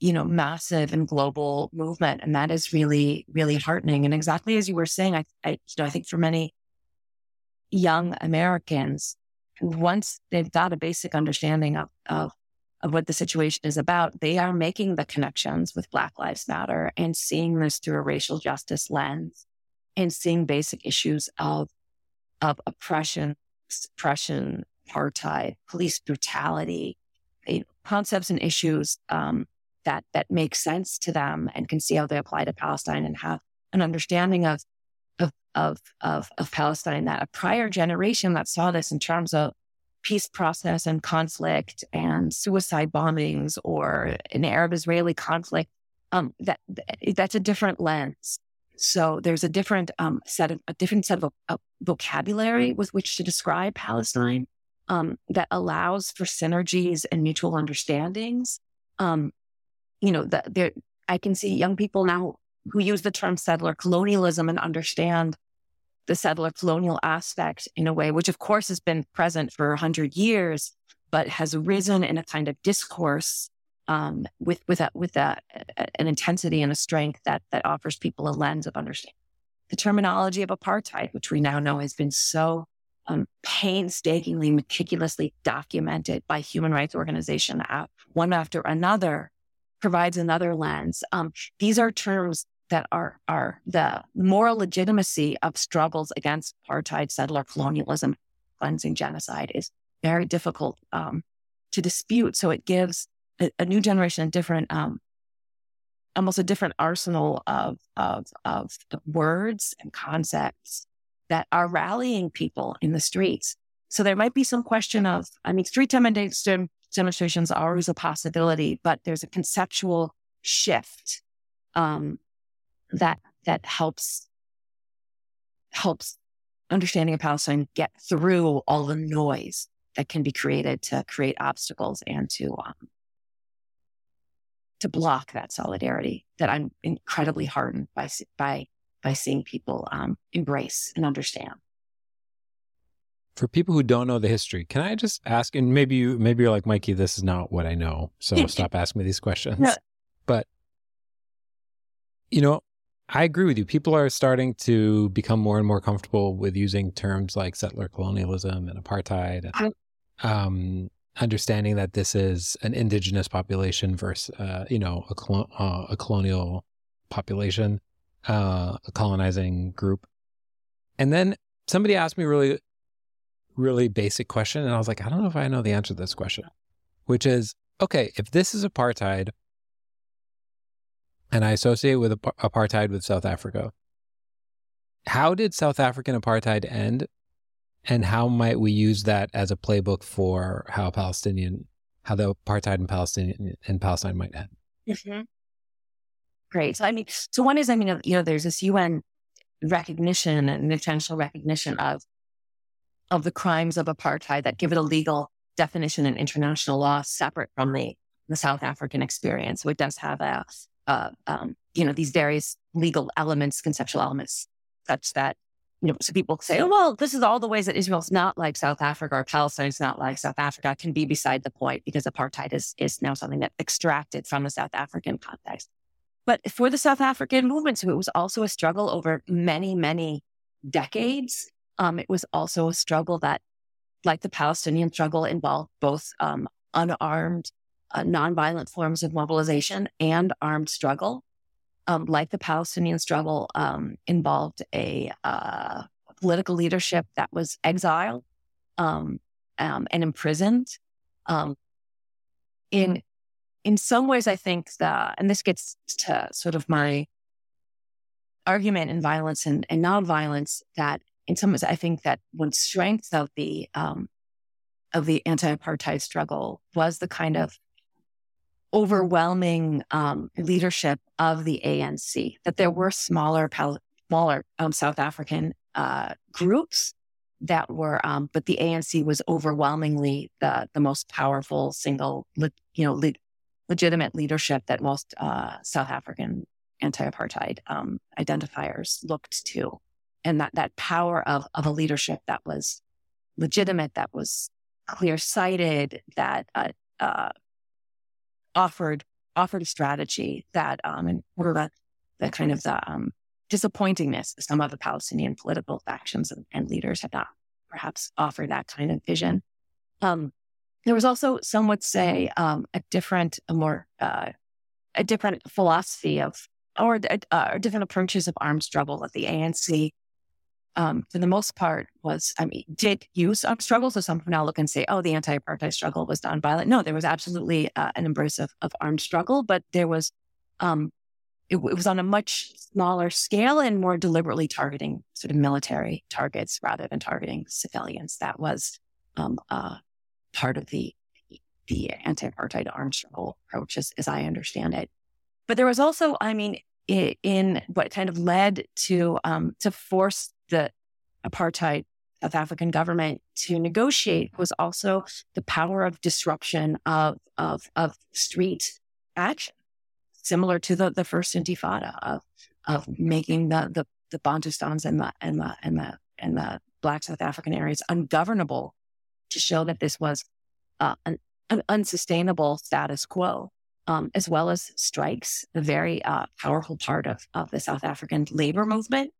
you know, massive and global movement. And that is really, really heartening. And exactly as you were saying, I, I, you know, I think for many young Americans, once they've got a basic understanding of, of, of what the situation is about, they are making the connections with Black Lives Matter and seeing this through a racial justice lens and seeing basic issues of, of oppression, suppression, apartheid, police brutality, concepts and issues um, that that makes sense to them and can see how they apply to Palestine and have an understanding of of of of, of Palestine that a prior generation that saw this in terms of peace process and conflict and suicide bombings or an Arab Israeli conflict um, that that's a different lens. So there's a different um, set of a different set of, of vocabulary with which to describe Palestine um, that allows for synergies and mutual understandings um, you know, the, there, I can see young people now who use the term settler colonialism and understand the settler colonial aspect in a way, which of course has been present for a hundred years, but has risen in a kind of discourse um, with with a, with an intensity and a strength that that offers people a lens of understanding. The terminology of apartheid, which we now know has been so um, painstakingly, meticulously documented by human rights organizations, one after another, provides another lens. Um, these are terms that are are the moral legitimacy of struggles against apartheid, settler colonialism, cleansing genocide is very difficult um, to dispute. So it gives a, a new generation a different, um, almost a different arsenal of, of of words and concepts that are rallying people in the streets. So there might be some question of, I mean, street demonstration demonstrations are always a possibility, but there's a conceptual shift um, that that helps helps understanding of Palestine get through all the noise that can be created to create obstacles and to um, to block that solidarity that I'm incredibly heartened by by by seeing people um, embrace and understand for people who don't know the history, can I just ask? And maybe you, maybe you're like Mikey. This is not what I know, so [LAUGHS] stop asking me these questions. No. But you know, I agree with you. People are starting to become more and more comfortable with using terms like settler colonialism and apartheid, and um, understanding that this is an indigenous population versus, uh, you know, a, uh, a colonial population, uh, a colonizing group. And then somebody asked me really really basic question. And I was like, I don't know if I know the answer to this question, which is okay, if this is apartheid and I associate with apartheid with South Africa, how did South African apartheid end? And how might we use that as a playbook for how Palestinian, how the apartheid in Palestine in Palestine might end? Mm-hmm. Great. So I mean, so one is, I mean, you know, there's this UN recognition and intentional recognition of of the crimes of apartheid that give it a legal definition in international law separate from the, the South African experience. So it does have a, um, you know, these various legal elements, conceptual elements, such that you know, so people say, oh, well, this is all the ways that Israel's not like South Africa or Palestine's not like South Africa can be beside the point because apartheid is, is now something that extracted from the South African context. But for the South African movement, so it was also a struggle over many, many decades. Um, it was also a struggle that, like the Palestinian struggle, involved both um, unarmed, uh, nonviolent forms of mobilization and armed struggle um, like the Palestinian struggle, um, involved a uh, political leadership that was exiled um, um and imprisoned. In in some ways, I think that, and this gets to sort of my argument in violence and, and nonviolence, that in some ways, I think that one strength of the um, of the anti-apartheid struggle was the kind of overwhelming um, leadership of the ANC, that there were smaller, pal- smaller um, South African uh, groups that were, um, but the ANC was overwhelmingly the the most powerful single, le- you know, le- legitimate leadership that most uh, South African anti-apartheid um, identifiers looked to, and that that power of of a leadership that was legitimate, that was clear sighted, that uh, uh, offered offered a strategy that um, and what are the, kind of the um, disappointingness some of the Palestinian political factions and, and, leaders had not perhaps offered that kind of vision. Um, there was also, some would say, um, a different, a more, uh, a different philosophy of, or uh, different approaches of armed struggle that the ANC um, for the most part, was, I mean, did use armed struggle. So some people now look and say, oh, the anti apartheid struggle was nonviolent. No, there was absolutely uh, an embrace of, of armed struggle, but there was, um, it, it, was on a much smaller scale and more deliberately targeting sort of military targets rather than targeting civilians. That was um, uh, part of the the anti-apartheid armed struggle approach, as, as I understand it. But there was also, I mean, in what kind of led to um, to force the apartheid South African government to negotiate was also the power of disruption of of, of street action, similar to the, the first Intifada of of making the the, the Bantustans and the and the and the and the Black South African areas ungovernable to show that this was uh, an, an unsustainable status quo um, as well as strikes, a very uh, powerful part of, of the South African labor movement,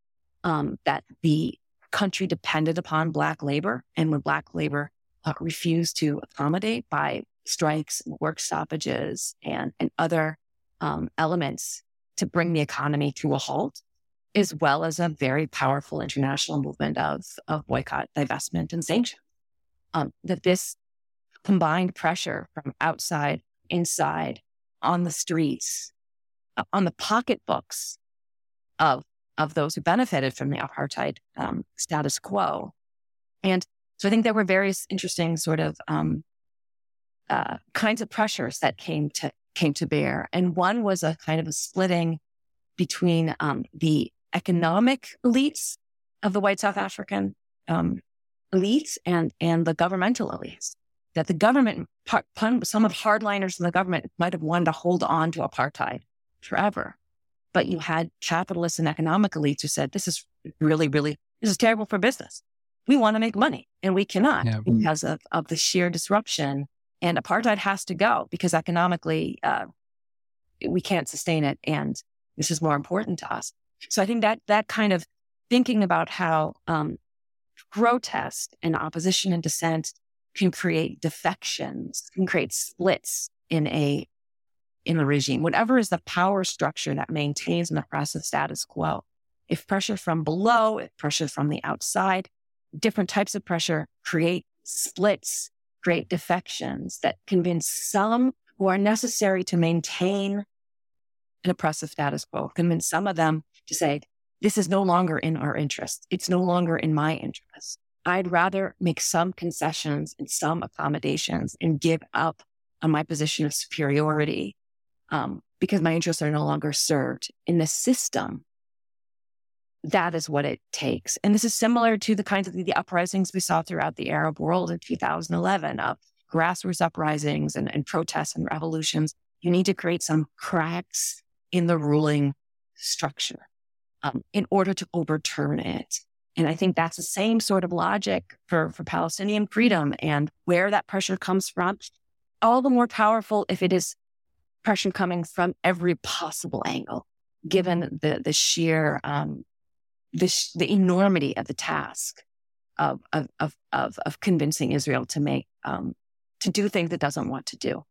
um, that the country depended upon Black labor. And when Black labor uh, refused to accommodate by strikes, work stoppages, and, and other um, elements to bring the economy to a halt, as well as a very powerful international movement of, of boycott, divestment, and sanctions. Um, that this combined pressure from outside, inside, on the streets, uh, on the pocketbooks of of those who benefited from the apartheid um, status quo. And so I think there were various interesting sort of um, uh, kinds of pressures that came to came to bear, and one was a kind of a splitting between um, the economic elites of the white South African um, elites and and the governmental elites that the government, some of hardliners in the government might have wanted to hold on to apartheid forever. But you had capitalists and economic elites who said, this is really, really, this is terrible for business. We want to make money and we cannot yeah. because of, of the sheer disruption. And apartheid has to go because economically, uh, we can't sustain it. And this is more important to us. So I think that that kind of thinking about how um, protest and opposition and dissent can create defections, can create splits in a in the regime, whatever is the power structure that maintains an oppressive status quo. If pressure from below, if pressure from the outside, different types of pressure create splits, create defections that convince some who are necessary to maintain an oppressive status quo, convince some of them to say, this is no longer in our interest. It's no longer in my interest. I'd rather make some concessions and some accommodations and give up on my position of superiority um, because my interests are no longer served in the system. That is what it takes. And this is similar to the kinds of the uprisings we saw throughout the Arab world in 2011 of grassroots uprisings and, and protests and revolutions. You need to create some cracks in the ruling structure um, in order to overturn it. And I think that's the same sort of logic for, for Palestinian freedom and where that pressure comes from. All the more powerful if it is pressure coming from every possible angle, given the, the sheer, um, the, sh- the enormity of the task of, of, of, of, of convincing Israel to make, um, to do things it doesn't want to do.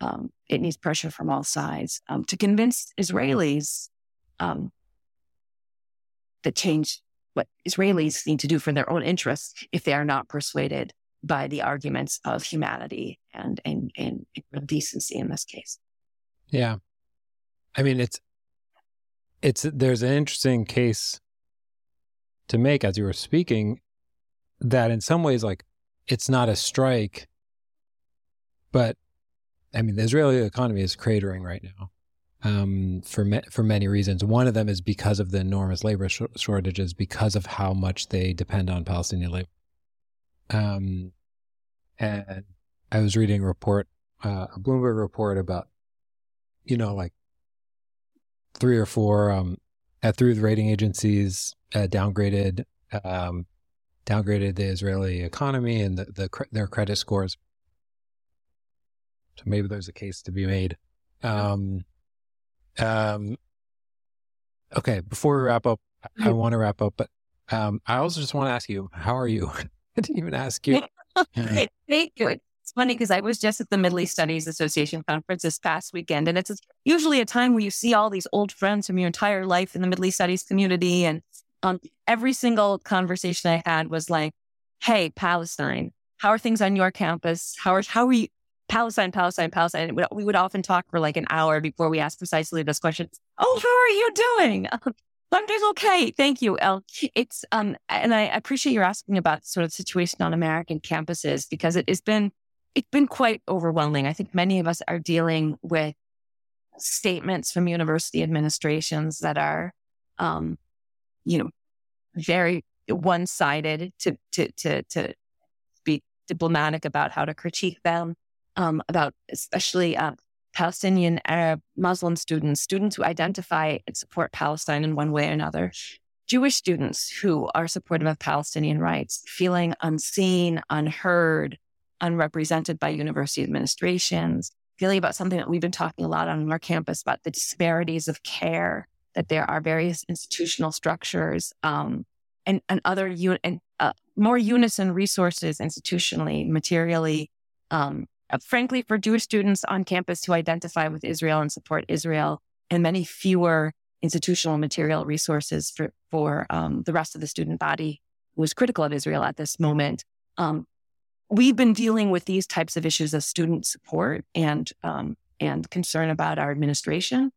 Um, it needs pressure from all sides um, to convince Israelis um, that change what Israelis need to do for their own interests if they are not persuaded by the arguments of humanity and and and, and decency in this case. Yeah, I mean it's it's there's an interesting case to make as you were speaking that in some ways like it's not a strike, but I mean the Israeli economy is cratering right now um, for for many reasons. One of them is because of the enormous labor sh- shortages, because of how much they depend on Palestinian labor. Um, and I was reading a report, uh, a Bloomberg report about, you know, like three or four um, at of the rating agencies uh, downgraded um, downgraded the Israeli economy and the, the their credit scores. So maybe there's a case to be made. Um, um, okay, before we wrap up, I, I want to wrap up, but um, I also just want to ask you, how are you? [LAUGHS] I didn't even ask you. [LAUGHS] Thank you. It's funny because I was just at the Middle East Studies Association conference this past weekend, and it's usually a time where you see all these old friends from your entire life in the Middle East Studies community. And um, every single conversation I had was like, "Hey, Palestine, how are things on your campus? How are how are you? Palestine, Palestine, Palestine. We would often talk for like an hour before we asked precisely this question. Oh, how are you doing? [LAUGHS] I'm doing okay. Thank you. El. It's, um, and I appreciate you asking about sort of situation on American campuses because it has been, it's been quite overwhelming. I think many of us are dealing with statements from university administrations that are, um, you know, very one sided to, to, to, to be diplomatic about how to critique them um, about especially uh, Palestinian Arab Muslim students, students who identify and support Palestine in one way or another, Jewish students who are supportive of Palestinian rights, feeling unseen, unheard, unrepresented by university administrations, feeling about something that we've been talking a lot on our campus about the disparities of care, that there are various institutional structures um, and, and other un- and uh, more unison resources institutionally, materially, um, uh, frankly, for Jewish students on campus who identify with Israel and support Israel, and many fewer institutional material resources for, for um, the rest of the student body who is critical of Israel at this moment. Um, we've been dealing with these types of issues of student support and um, and concern about our administration,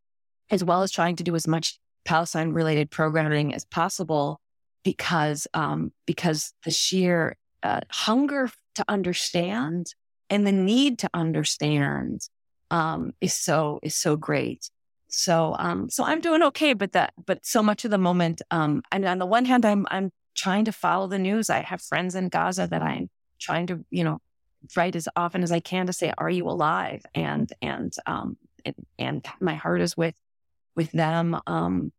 as well as trying to do as much Palestine-related programming as possible, because um, because the sheer uh, hunger to understand and the need to understand um, is so is so great. So um, so I'm doing okay, but that but so much of the moment, um, and on the one hand, I'm I'm trying to follow the news. I have friends in Gaza that I'm trying to you know write as often as I can to say, "Are you alive?" and and um and, and my heart is with with them. Um,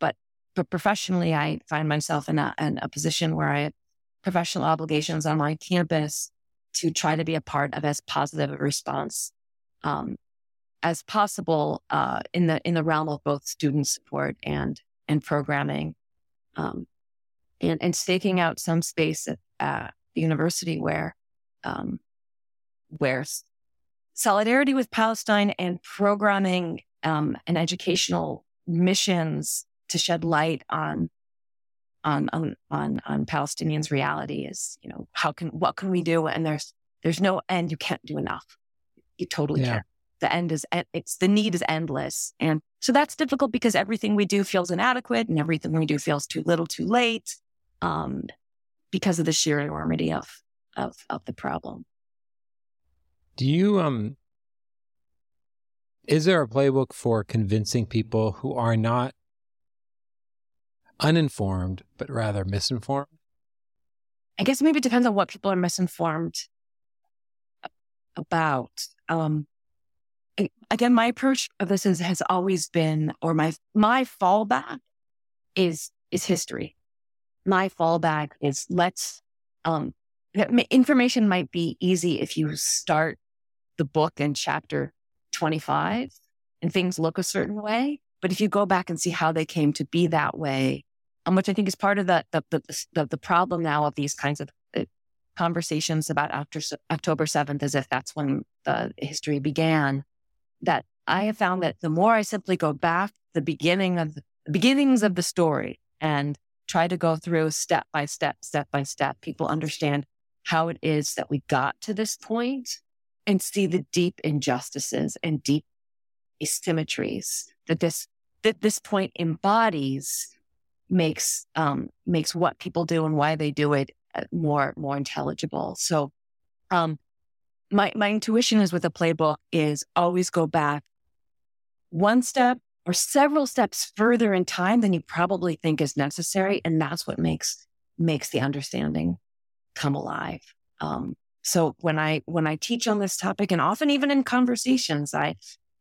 but but professionally, I find myself in a in a position where I have professional obligations on my campus to try to be a part of as positive a response um, as possible uh, in the in the realm of both student support and and programming, um, and and staking out some space at uh, the university where um, where solidarity with Palestine and programming um, and educational missions to shed light on on on on, on Palestinians' reality is, you know, how can what can we do? And there's there's no end. You can't do enough. You totally yeah. can't. The end is it's the need is endless, and so that's difficult because everything we do feels inadequate, and everything we do feels too little, too late, um, because of the sheer enormity of of of the problem. Do you um? Is there a playbook for convincing people who are not uninformed, but rather misinformed? I guess maybe it depends on what people are misinformed about. Um, again, my approach of this is, has always been, or my my fallback is is history, my fallback is let's, um, information might be easy if you start the book in chapter 25 and things look a certain way. But if you go back and see how they came to be that way, um, which I think is part of the, the, the, the, problem now of these kinds of uh, conversations about after October 7th, as if that's when the history began, that I have found that the more I simply go back the beginning of the, the beginnings of the story and try to go through step by step, step by step, people understand how it is that we got to this point and see the deep injustices and deep asymmetries that this that this point embodies makes um, makes what people do and why they do it uh, more more intelligible. So, um, my my intuition is with a playbook is always go back one step or several steps further in time than you probably think is necessary, and that's what makes makes the understanding come alive. Um, so when I when I teach on this topic, and often even in conversations, I,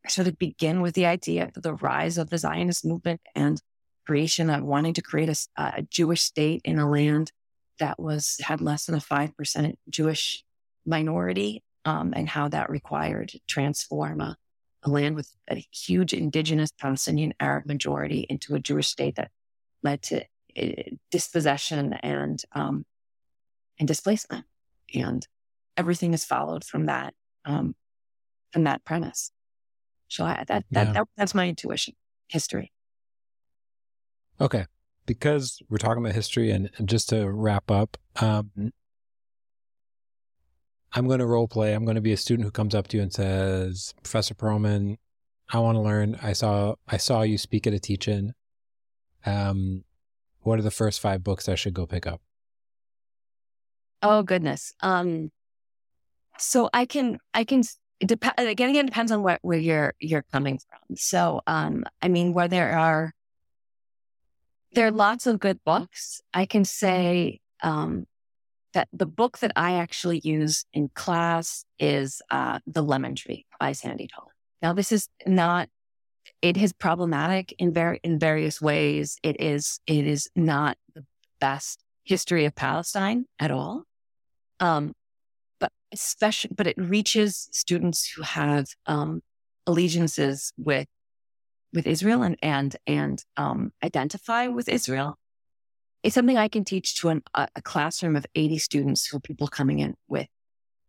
I sort of begin with the idea of the rise of the Zionist movement and creation of wanting to create a, a Jewish state in a land that was had less than a five percent Jewish minority, um, and how that required transform a, a land with a huge indigenous Palestinian Arab majority into a Jewish state that led to uh, dispossession and um, and displacement and everything is followed from that um, from that premise. So I, that, that, yeah. that that's my intuition history. Okay, because we're talking about history, and, and just to wrap up, um, I'm going to role play. I'm going to be a student who comes up to you and says, "Professor Pearlman, I want to learn. I saw I saw you speak at a teach-in. Um, what are the first five books I should go pick up?" Oh goodness. Um, so I can, I can, again, again, depends on what, where you're, you're coming from. So, um, I mean, where there are, there are lots of good books. I can say, um, that the book that I actually use in class is, uh, The Lemon Tree by Sandy Tolan. Now, this is not, it is problematic in very, in various ways. It is, it is not the best history of Palestine at all. Um, but especially, but it reaches students who have um, allegiances with with Israel and and and um, identify with Israel. It's something I can teach to an, a, classroom of 80 students who are people coming in with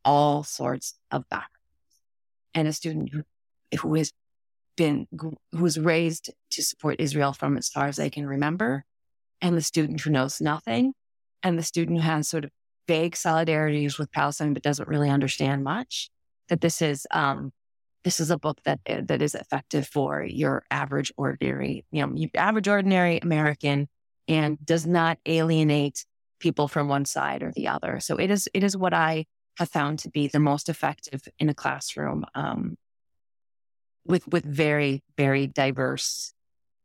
all sorts of backgrounds, and a student who, who has been who was raised to support Israel from as far as they can remember, and the student who knows nothing, and the student who has sort of vague solidarities with Palestine, but doesn't really understand much. That this is um, this is a book that that is effective for your average ordinary, you know, average ordinary American, and does not alienate people from one side or the other. So it is it is what I have found to be the most effective in a classroom um, with with very very diverse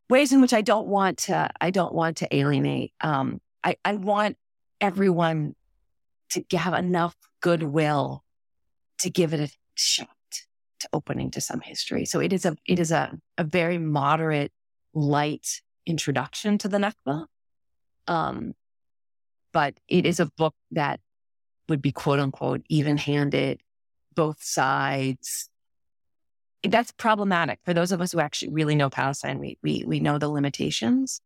ways in which I don't want to I don't want to alienate. Um, I, I want everyone to have enough goodwill to give it a shot to opening to some history. So it is a it is a, a very moderate, light introduction to the Nakba. Um, but it is a book that would be quote unquote even handed, both sides. That's problematic for those of us who actually really know Palestine. We we we know the limitations,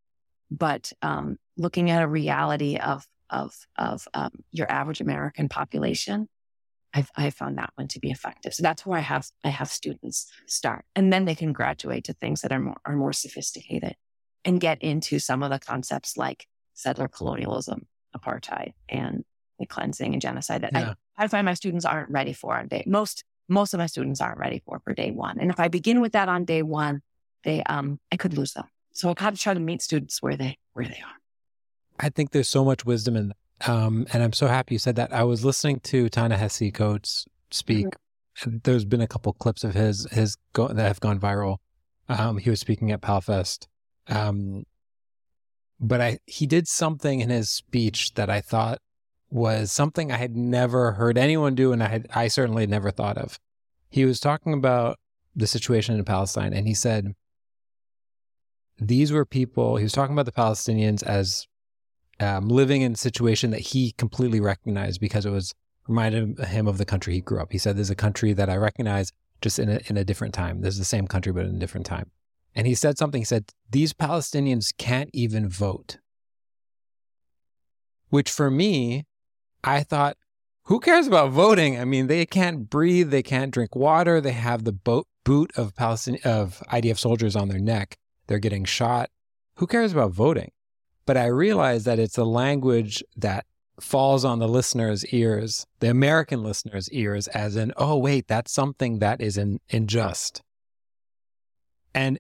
but um, looking at a reality of of of um, your average American population, I've I found that one to be effective. So that's where I have I have students start, and then they can graduate to things that are more are more sophisticated and get into some of the concepts like settler colonialism, apartheid, and the cleansing and genocide that yeah. I, I find my students aren't ready for on day most most of my students aren't ready for for day one. And if I begin with that on day one, they um I could lose them. So I got to try to meet students where they where they are. I think there's so much wisdom in that. Um, and I'm so happy you said that. I was listening to Ta-Nehisi Coates speak. Mm-hmm. There's been a couple clips of his his go, that have gone viral. Um, he was speaking at Palfest. Um, but I he did something in his speech that I thought was something I had never heard anyone do, and I had I certainly never thought of. He was talking about the situation in Palestine, and he said these were people. He was talking about the Palestinians as um, living in a situation that he completely recognized because it was reminded him of the country he grew up. He said, "There's a country that I recognize, just in a, in a different time. There's the same country, but in a different time." And he said something. He said, "These Palestinians can't even vote," which for me, I thought, who cares about voting? I mean, they can't breathe, they can't drink water, they have the boat, boot of Palestinian of IDF soldiers on their neck. They're getting shot. Who cares about voting? But I realize that it's a language that falls on the listener's ears, the American listener's ears, as in, oh, wait, that's something that is in, unjust. And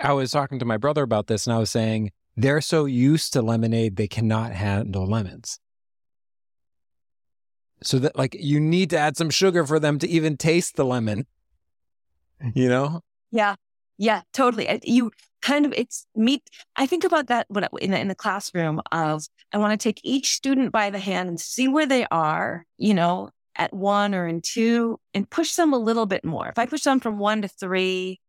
I was talking to my brother about this, and I was saying, they're so used to lemonade, they cannot handle lemons. So that, like, you need to add some sugar for them to even taste the lemon, [LAUGHS] you know? Yeah. Yeah, totally. You kind of it's me. I think about that when in the, in the classroom of I want to take each student by the hand and see where they are, you know, at one or in two, and push them a little bit more. If I push them from one to three,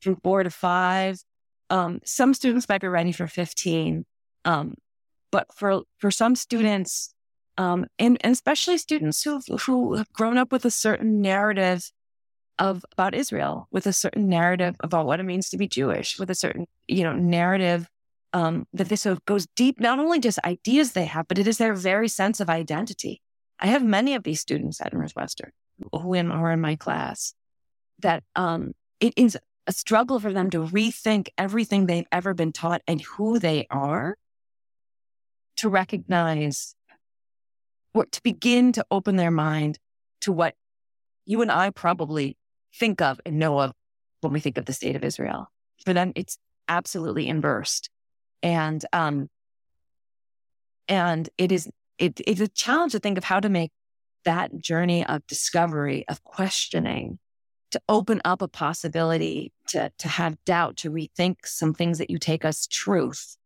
from four to five, um, some students might be ready for fifteen, um, but for for some students, um, and, and especially students who who have grown up with a certain narrative of about Israel with a certain narrative about what it means to be Jewish, with a certain, you know, narrative um, that this sort of goes deep, not only just ideas they have, but it is their very sense of identity. I have many of these students at Northwestern who are in my class that um, it is a struggle for them to rethink everything they've ever been taught and who they are to recognize or to begin to open their mind to what you and I probably think of and know of when we think of the state of Israel. For them, it's absolutely inversed. And um and it is it, it's a challenge to think of how to make that journey of discovery, of questioning, to open up a possibility, to to have doubt, to rethink some things that you take as truth.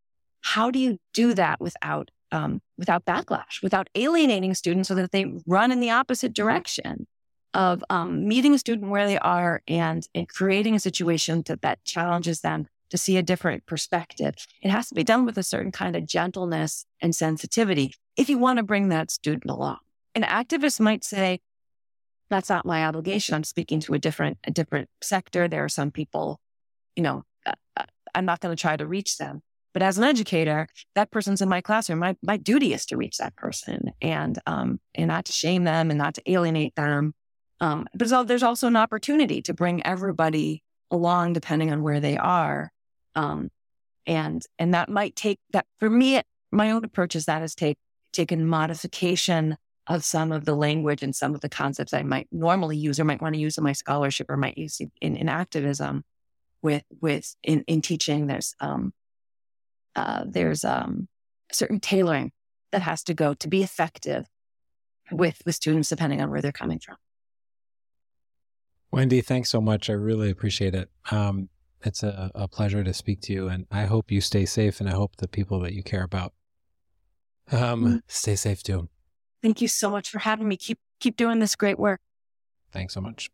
How do you do that without um, without backlash, without alienating students so that they run in the opposite direction? of um, meeting a student where they are and, and creating a situation that, that challenges them to see a different perspective. It has to be done with a certain kind of gentleness and sensitivity if you want to bring that student along. An activist might say, that's not my obligation. I'm speaking to a different, a different sector. There are some people, you know, uh, uh I'm not going to try to reach them. But as an educator, that person's in my classroom. My, my duty is to reach that person and, um, and not to shame them and not to alienate them um, but there's also an opportunity to bring everybody along depending on where they are. Um, and, and that might take that for me, my own approach is that has take, taken modification of some of the language and some of the concepts I might normally use or might want to use in my scholarship or might use in, in activism with, with in, in teaching. There's, um, uh, there's, um, certain tailoring that has to go to be effective with, with students depending on where they're coming from. Wendy, thanks so much. I really appreciate it. Um, it's a, a, pleasure to speak to you, and I hope you stay safe, and I hope the people that you care about um, mm-hmm. stay safe too. Thank you so much for having me. Keep keep doing this great work. Thanks so much.